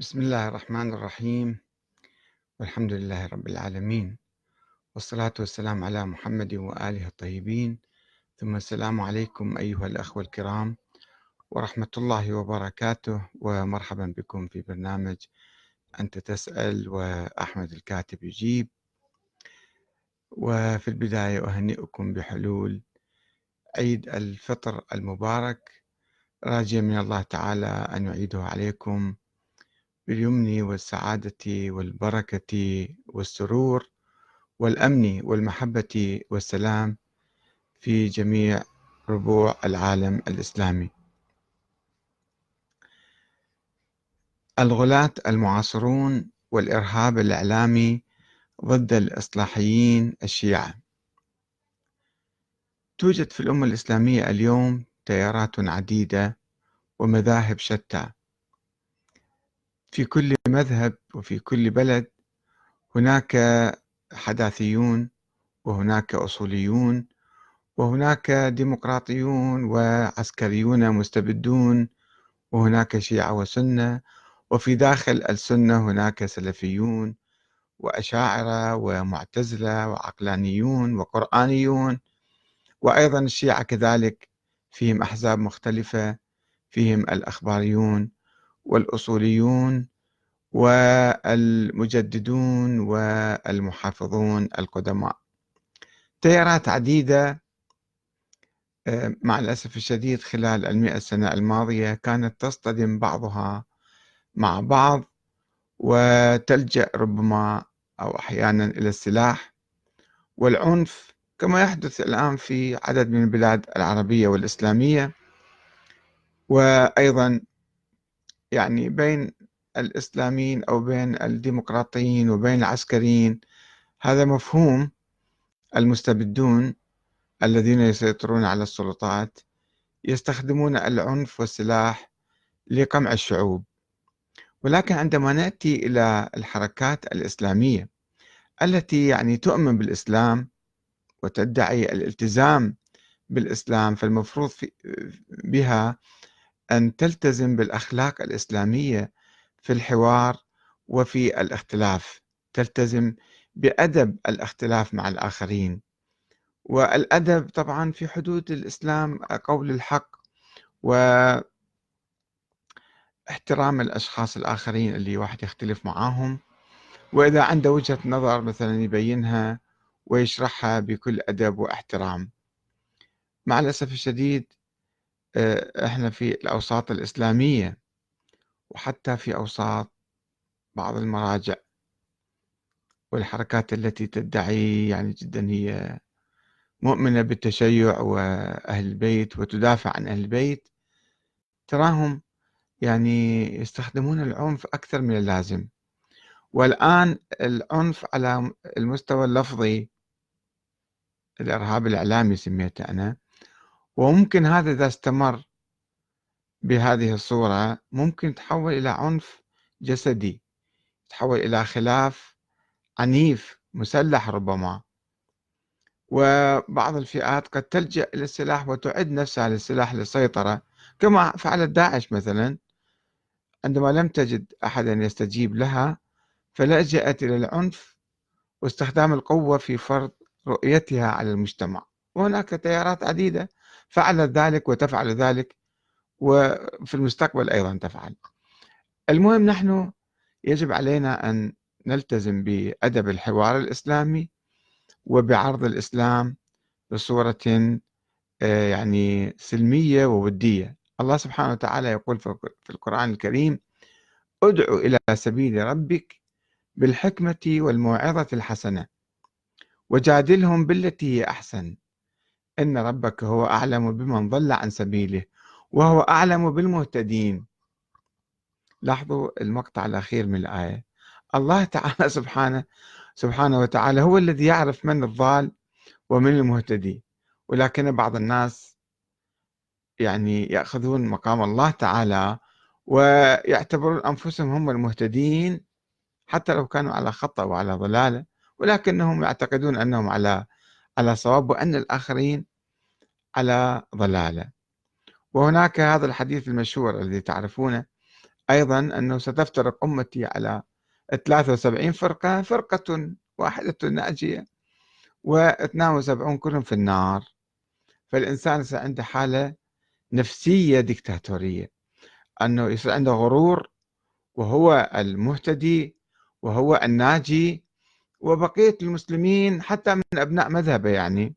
بسم الله الرحمن الرحيم. والحمد لله رب العالمين. والصلاة والسلام على محمد وآله الطيبين. ثم السلام عليكم أيها الأخوة الكرام ورحمة الله وبركاته. ومرحبا بكم في برنامج أنت تسأل وأحمد الكاتب يجيب. وفي البداية أهنئكم بحلول عيد الفطر المبارك. راجيا من الله تعالى أن يعيده عليكم باليمن والسعادة والبركة والسرور والأمن والمحبة والسلام في جميع ربوع العالم الإسلامي. الغلاة المعاصرون والإرهاب الإعلامي ضد الإصلاحيين الشيعة. توجد في الأمة الإسلامية اليوم تيارات عديدة ومذاهب شتى في كل مذهب وفي كل بلد هناك حداثيون وهناك أصوليون وهناك ديمقراطيون وعسكريون مستبدون وهناك شيعة وسنة وفي داخل السنة هناك سلفيون وأشاعرة ومعتزلة وعقلانيون وقرآنيون وأيضا الشيعة كذلك فيهم أحزاب مختلفة فيهم الأخباريون والأصوليون والمجددون والمحافظون القدماء. تيارات عديدة آه، مع الأسف الشديد خلال المئة سنة الماضية كانت تصطدم بعضها مع بعض وتلجأ ربما أو أحيانا إلى السلاح. والعنف كما يحدث الآن في عدد من البلاد العربية والإسلامية وأيضا يعني بين الإسلاميين أو بين الديمقراطيين وبين العسكريين هذا مفهوم المستبدون الذين يسيطرون على السلطات يستخدمون العنف والسلاح لقمع الشعوب. ولكن عندما نأتي إلى الحركات الإسلامية التي يعني تؤمن بالإسلام وتدعي الالتزام بالإسلام فالمفروض بها أن تلتزم بالأخلاق الإسلامية في الحوار وفي الاختلاف تلتزم بأدب الاختلاف مع الآخرين. والأدب طبعا في حدود الإسلام قول الحق واحترام الأشخاص الآخرين اللي واحد يختلف معاهم. وإذا عنده وجهة نظر مثلا يبينها ويشرحها بكل أدب واحترام. مع الأسف الشديد إحنا في الأوساط الإسلامية وحتى في أوساط بعض المراجع والحركات التي تدعي يعني جدا هي مؤمنة بالتشيع وأهل البيت وتدافع عن أهل البيت تراهم يعني يستخدمون العنف أكثر من اللازم. والآن العنف على المستوى اللفظي الإرهاب الإعلامي سميته أنا وممكن هذا إذا استمر بهذه الصورة ممكن يتحول إلى عنف جسدي يتحول إلى خلاف عنيف مسلح ربما. وبعض الفئات قد تلجأ إلى السلاح وتعد نفسها للسلاح للسيطرة كما فعلت داعش مثلا. عندما لم تجد أحدا يستجيب لها فلجأت إلى العنف واستخدام القوة في فرض رؤيتها على المجتمع. وهناك تيارات عديدة فعلت ذلك وتفعل ذلك وفي المستقبل أيضا تفعل. المهم نحن يجب علينا أن نلتزم بأدب الحوار الإسلامي وبعرض الإسلام بصورة آه، يعني سلمية وودية. الله سبحانه وتعالى يقول في القرآن الكريم ادع إلى سبيل ربك بالحكمة والموعظة الحسنة وجادلهم بالتي هي أحسن. إن ربك هو أعلم بمن ضل عن سبيله وهو أعلم بالمهتدين. لاحظوا المقطع الأخير من الآية. الله تعالى سبحانه سبحانه وتعالى هو الذي يعرف من الضال ومن المهتدي. ولكن بعض الناس يعني يأخذون مقام الله تعالى ويعتبرون أنفسهم هم المهتدين حتى لو كانوا على خطأ وعلى ضلالة. ولكنهم يعتقدون أنهم على على صواب وأن الآخرين على ضلالة. وهناك هذا الحديث المشهور الذي تعرفونه أيضا أنه ستفترق أمتي على 73 فرقة فرقة واحدة ناجية و72 كلهم في النار. فالإنسان عنده حالة نفسية ديكتاتورية أنه يصير عنده غرور وهو المهتدي وهو الناجي وبقية المسلمين حتى من أبناء مذهبه يعني.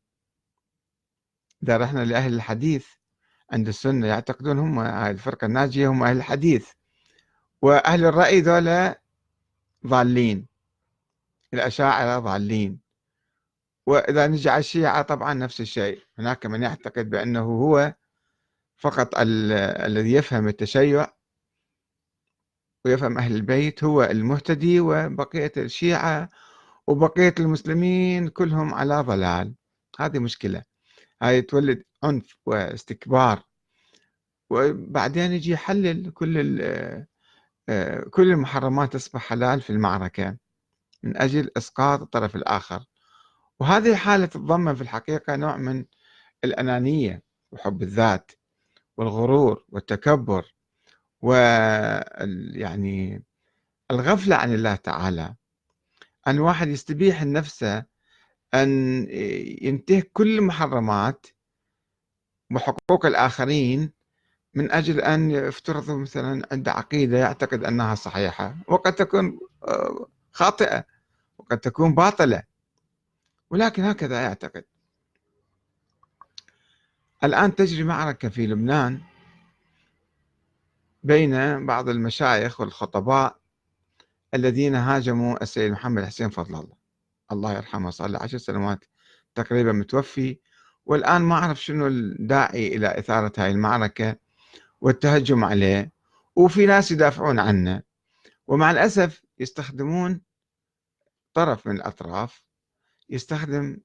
رحنا لأهل الحديث عند السنة يعتقدون هم الفرقة الناجية هم أهل الحديث. وأهل الرأي ذولا ضالين الأشاعرة ضالين. وإذا نجي على الشيعة طبعا نفس الشيء. هناك من يعتقد بأنه هو فقط الذي يفهم التشيع ويفهم أهل البيت هو المهتدي وبقية الشيعة وبقية المسلمين كلهم على ضلال. هذه مشكلة. هاي تولد عنف واستكبار. وبعدين يجي يحلل كل آه، كل المحرمات تصبح حلال في المعركة من أجل إسقاط الطرف الآخر. وهذه حالة تتضمن في الحقيقة نوع من الأنانية وحب الذات والغرور والتكبر و يعني الغفلة عن الله تعالى. أن الواحد يستبيح لنفسه أن ينتهك كل المحرمات وحقوق الآخرين من أجل أن يفترض مثلا عنده عقيدة يعتقد أنها صحيحة وقد تكون آه، خاطئة وقد تكون باطلة ولكن هكذا يعتقد. الآن تجري معركة في لبنان بين بعض المشايخ والخطباء الذين هاجموا السيد محمد حسين فضل الله. الله يرحمه صار له عشر سنوات تقريبا متوفي والآن ما أعرف شنو الداعي إلى إثارة هاي المعركة والتهجم عليه. وفي ناس يدافعون عنه ومع الأسف يستخدمون طرف من الأطراف يستخدم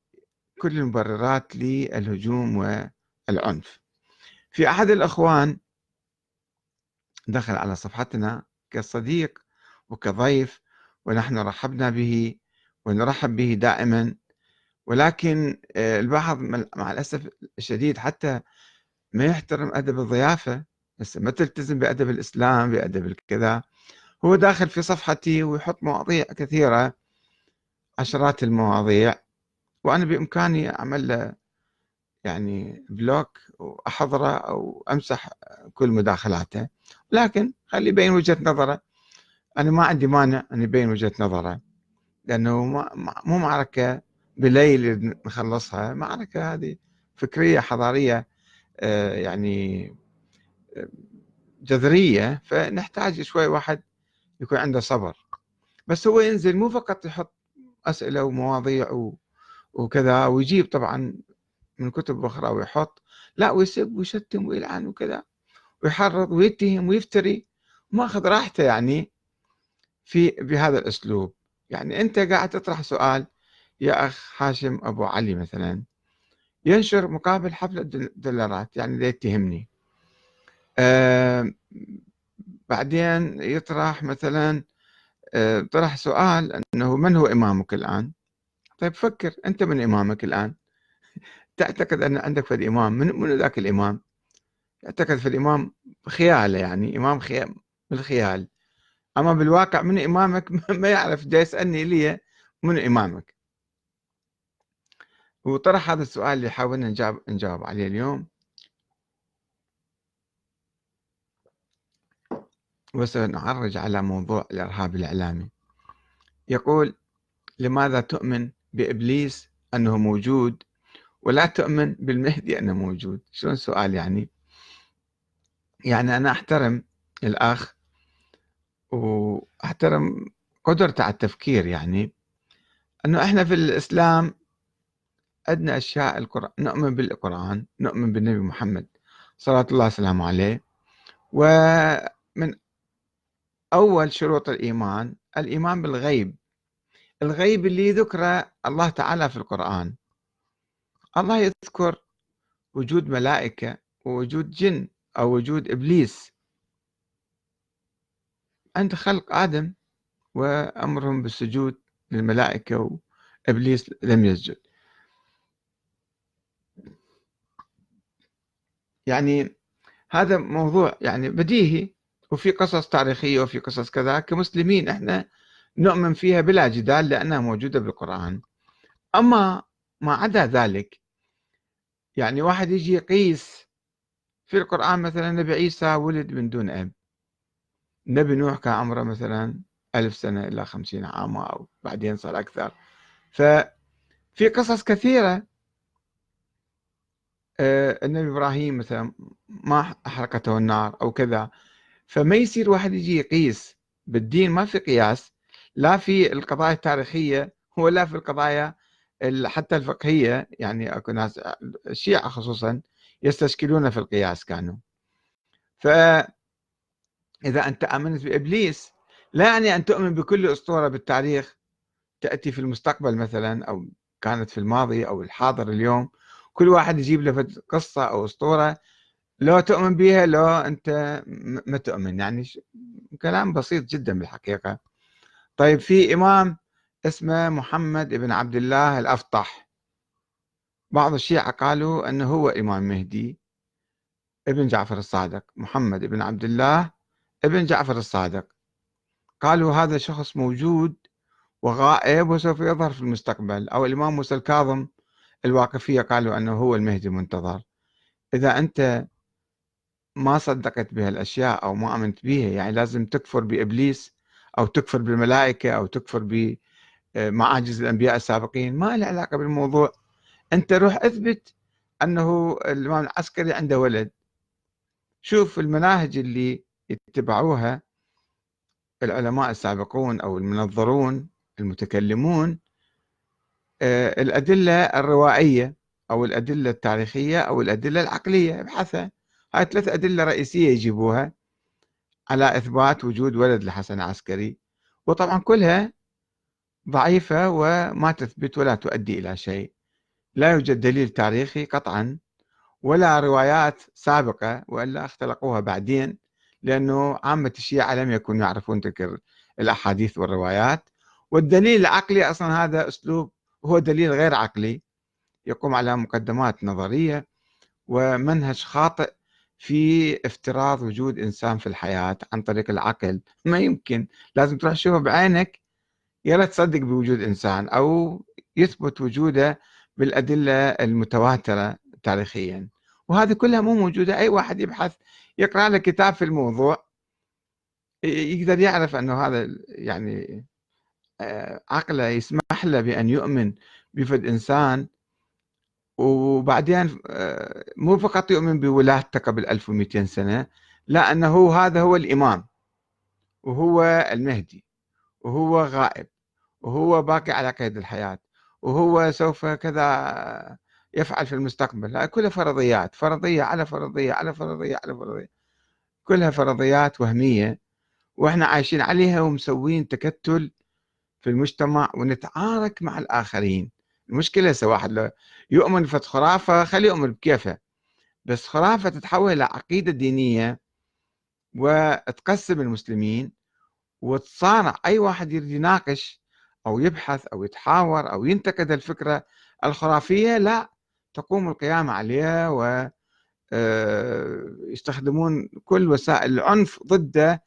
كل المبررات للهجوم والعنف. في أحد الأخوان دخل على صفحتنا كصديق وكضيف ونحن رحبنا به ونرحب به دائما. ولكن آه، البعض مع الأسف الشديد حتى ما يحترم أدب الضيافة. ما تلتزم بأدب الإسلام بأدب الكذا. هو داخل في صفحتي ويحط مواضيع كثيرة عشرات المواضيع. وأنا بإمكاني أعمل له يعني بلوك وأحضره أو أمسح كل مداخلاته. لكن خلي يبين وجهة نظره. أنا ما عندي مانع أن يبين وجهة نظره. لأنه مو معركة بليل نخلصها معركة هذه فكرية حضارية آه، يعني آه، جذرية. فنحتاج شوي واحد يكون عنده صبر. بس هو ينزل مو فقط يحط أسئلة ومواضيع وكذا ويجيب طبعا من كتب أخرى ويحط. لا ويسب ويشتم ويلعن وكذا ويحرض ويتهم ويفتري. وماخذ راحته يعني في بهذا الأسلوب. يعني أنت قاعد تطرح سؤال يا أخ هاشم أبو علي مثلا ينشر مقابل حفلة دولارات يعني لا يتهمني آه بعدين يطرح مثلا آه طرح سؤال أنه من هو إمامك الآن؟ طيب فكر أنت من إمامك الآن؟ تعتقد أن عندك فد إمام من من ذاك الإمام؟ يعتقد في الإمام خياله يعني إمام خيال بالخيال. أما بالواقع من إمامك؟ ما يعرف جاي يسألني لي من إمامك. وطرح هذا السؤال اللي حاولنا نجاوب, نجاوب عليه اليوم. وسنعرج على موضوع الإرهاب الإعلامي. يقول لماذا تؤمن بإبليس أنه موجود ولا تؤمن بالمهدي أنه موجود؟ شلون سؤال يعني؟ يعني أنا أحترم الأخ وأحترم قدرته على التفكير يعني إنه إحنا في الإسلام عندنا أشياء القرآن نؤمن بالقرآن نؤمن بالنبي محمد صلى الله وسلامه عليه ومن أول شروط الإيمان الإيمان بالغيب. الغيب اللي ذكره الله تعالى في القرآن. الله يذكر وجود ملائكة ووجود جن أو وجود إبليس. عند خلق آدم وأمرهم بالسجود للملائكة وإبليس لم يسجد. يعني هذا موضوع يعني بديهي وفي قصص تاريخية وفي قصص كذا كمسلمين إحنا نؤمن فيها بلا جدال لأنها موجودة بالقرآن. أما ما عدا ذلك يعني واحد يجي يقيس في القرآن مثلا نبي عيسى ولد من دون أب. نبي نوح كان عمره مثلا ألف سنة إلى خمسين عام أو بعدين صار أكثر. ففي قصص كثيرة آه، النبي إبراهيم مثلا ما أحرقته النار أو كذا. فما يصير واحد يجي يقيس بالدين ما في قياس لا في القضايا التاريخية ولا في القضايا حتى الفقهية. يعني أكو ناس الشيعة خصوصا يستشكلون في القياس كانوا. فإذا أنت آمنت بإبليس. لا يعني أن تؤمن بكل أسطورة بالتاريخ تأتي في المستقبل مثلا أو كانت في الماضي أو الحاضر اليوم. كل واحد يجيب له قصة أو أسطورة. لو تؤمن بها لو أنت ما تؤمن. يعني كلام بسيط جدا بالحقيقة. طيب في إمام اسمه محمد بن عبد الله الأفطح. بعض الشيعة قالوا أنه هو إمام مهدي ابن جعفر الصادق محمد بن عبد الله ابن جعفر الصادق. قالوا هذا شخص موجود وغائب وسوف يظهر في المستقبل. أو الإمام موسى الكاظم الواقفية قالوا أنه هو المهدي المنتظر. إذا أنت ما صدقت بهالأشياء أو ما آمنت بها يعني لازم تكفر بإبليس أو تكفر بالملائكة أو تكفر بمعاجز الأنبياء السابقين. ما له علاقة بالموضوع. أنت روح أثبت أنه الإمام العسكري عنده ولد. شوف المناهج اللي يتبعوها العلماء السابقون أو المنظرون المتكلمون آه، الأدلة الروائية أو الأدلة التاريخية أو الأدلة العقلية. ابحثها هاي ثلاث أدلة رئيسية يجيبوها على إثبات وجود ولد الحسن العسكري وطبعا كلها ضعيفة وما تثبت ولا تؤدي إلى شيء. لا يوجد دليل تاريخي قطعا ولا روايات سابقة وإلا اختلقوها بعدين. لأنه عامة الشيعة لم يكونوا يعرفون تلك الأحاديث والروايات. والدليل العقلي أصلا هذا أسلوب هو دليل غير عقلي يقوم على مقدمات نظرية ومنهج خاطئ في افتراض وجود إنسان في الحياة عن طريق العقل. ما يمكن لازم تروح تشوفه بعينك يا تصدق بوجود إنسان أو يثبت وجوده بالأدلة المتواترة تاريخيا. وهذه كلها مو موجودة أي واحد يبحث يقرأ له كتاب في الموضوع يقدر يعرف أنه هذا يعني آه، عقله يسمح له بأن يؤمن بفد إنسان وبعدين آه، مو فقط يؤمن بولادته قبل 1200 سنة لا أنه هذا هو الإمام وهو المهدي وهو غائب وهو باقي على قيد الحياة وهو سوف كذا يفعل في المستقبل. هاي كلها فرضيات فرضية على فرضية على فرضية على فرضية. كلها فرضيات وهمية وإحنا عايشين عليها ومسوين تكتل في المجتمع ونتعارك مع الآخرين. المشكلة هسه واحد يؤمن في خرافة خليه يؤمن بكيفه. بس خرافة تتحول إلى عقيدة دينية وتقسم المسلمين وتصارع أي واحد يريد يناقش أو يبحث أو يتحاور أو ينتقد الفكرة الخرافية لا. تقوم القيامة عليها و آه، يستخدمون كل وسائل العنف ضده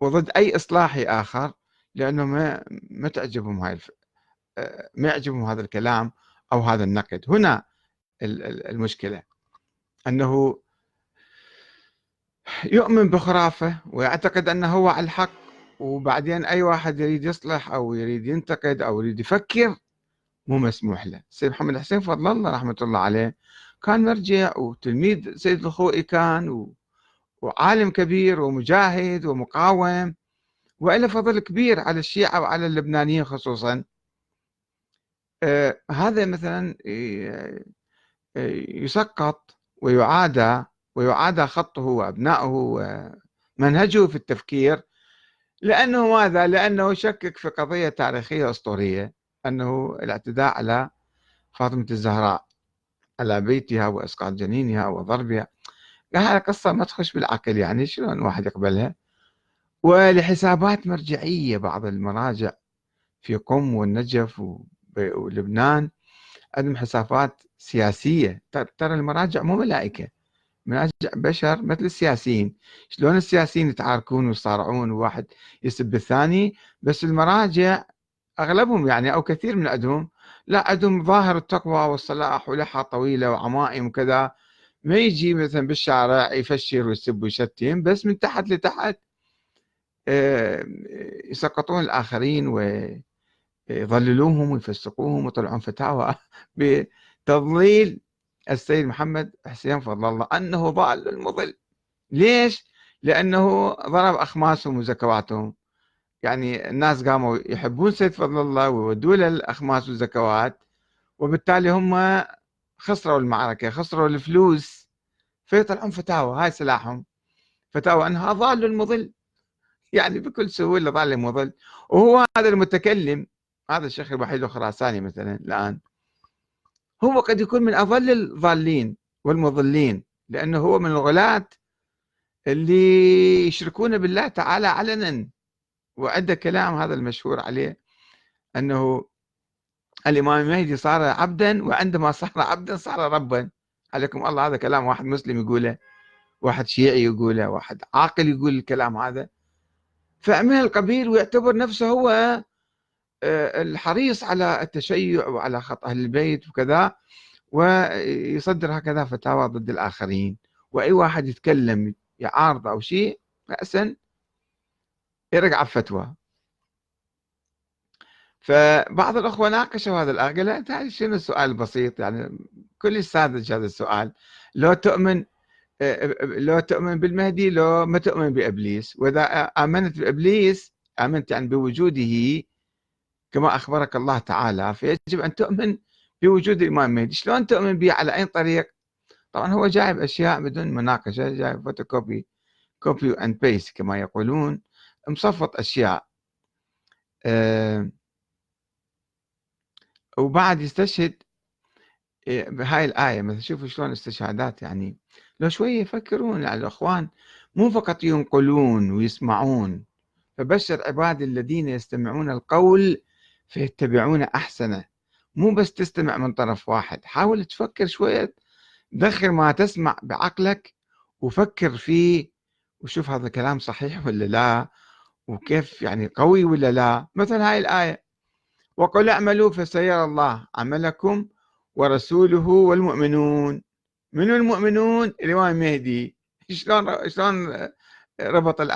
وضد أي إصلاحي آخر لأنه ما ما تعجبهم هاي الف... آه، ما يعجبهم هذا الكلام أو هذا النقد. هنا المشكلة أنه يؤمن بخرافة ويعتقد أنه هو على الحق وبعدين أي واحد يريد يصلح أو يريد ينتقد أو يريد يفكر مو مسموح له. سيد محمد حسين فضل الله رحمة الله عليه كان مرجع وتلميذ سيد الخوئي كان و... وعالم كبير ومجاهد ومقاوم وإله فضل كبير على الشيعة وعلى اللبنانيين خصوصا. آه هذا مثلا آه، يسقط ويعادى ويعادى خطه وأبنائه ومنهجه في التفكير لأنه ماذا؟ لأنه شكك في قضية تاريخية أسطورية. أنه الاعتداء على فاطمة الزهراء على بيتها وإسقاط جنينها وضربها. هذه قصة ما تخش بالعقل يعني شلون واحد يقبلها؟ ولحسابات مرجعية بعض المراجع في قم والنجف ولبنان عندهم حسابات سياسية. ترى المراجع مو ملائكة مناجع بشر مثل السياسيين. شلون السياسيين يتعاركون ويصارعون وواحد يسب الثاني بس المراجع أغلبهم يعني أو كثير من عندهم لا عندهم ظاهر التقوى والصلاح ولحى طويلة وعمائم وكذا. ما يجي مثلا بالشارع يفشر ويسب ويشتم بس من تحت لتحت آه، يسقطون الآخرين ويضللوهم ويفسقوهم ويطلعون فتاوى بتضليل السيد محمد حسين فضل الله أنه ضال المضل. ليش؟ لأنه ضرب أخماسهم وزكواتهم. يعني الناس قاموا يحبون سيد فضل الله ويودوا له الأخماس والزكوات وبالتالي هم خسروا المعركة خسروا الفلوس فيطلعون فتاوى هاي سلاحهم. فتاوى أنها ضال المضل. يعني بكل سهولة ضال المضل. وهو هذا المتكلم هذا الشيخ الوحيد الخراساني مثلا الآن هو قد يكون من أضل الضالين والمضلين لأنه هو من الغلاة اللي يشركون بالله تعالى علنا. وعنده كلام هذا المشهور عليه أنه الإمام المهدي صار عبدا وعندما صار عبدا صار ربا. عليكم الله هذا كلام واحد مسلم يقوله واحد شيعي يقوله واحد عاقل يقول الكلام هذا. فمن القبيل ويعتبر نفسه هو آه، الحريص على التشيع وعلى خط أهل البيت وكذا ويصدر هكذا فتاوى ضد الآخرين. وأي واحد يتكلم يعارض أو شيء راسا يرجع فتوى. فبعض الأخوة ناقشوا هذا الآية قال تعال شنو السؤال البسيط؟ يعني كل ساذج هذا السؤال. لو تؤمن لو تؤمن بالمهدي لو ما تؤمن بإبليس. وإذا آمنت بإبليس آمنت يعني بوجوده كما أخبرك الله تعالى فيجب أن تؤمن بوجود الإمام المهدي. شلون تؤمن به؟ على أي طريق؟ طبعا هو جايب أشياء بدون مناقشة جايب photocopy copy and paste كما يقولون. مصفط أشياء. أه وبعد يستشهد آه، بهاي الآية مثلا شوفوا شلون استشهادات يعني. لو شوية يفكرون يعني الأخوان مو فقط ينقلون ويسمعون فبشر عبادي الذين يستمعون القول فيتبعون أحسنه. مو بس تستمع من طرف واحد. حاول تفكر شوية دخل ما تسمع بعقلك وفكر فيه وشوف هذا الكلام صحيح ولا لا. وكيف يعني قوي ولا لا؟ مثل هاي الآية. وقل اعملوا فسيرى الله عملكم ورسوله والمؤمنون. من المؤمنون؟ الإمام المهدي شلون شلون ربط الآية؟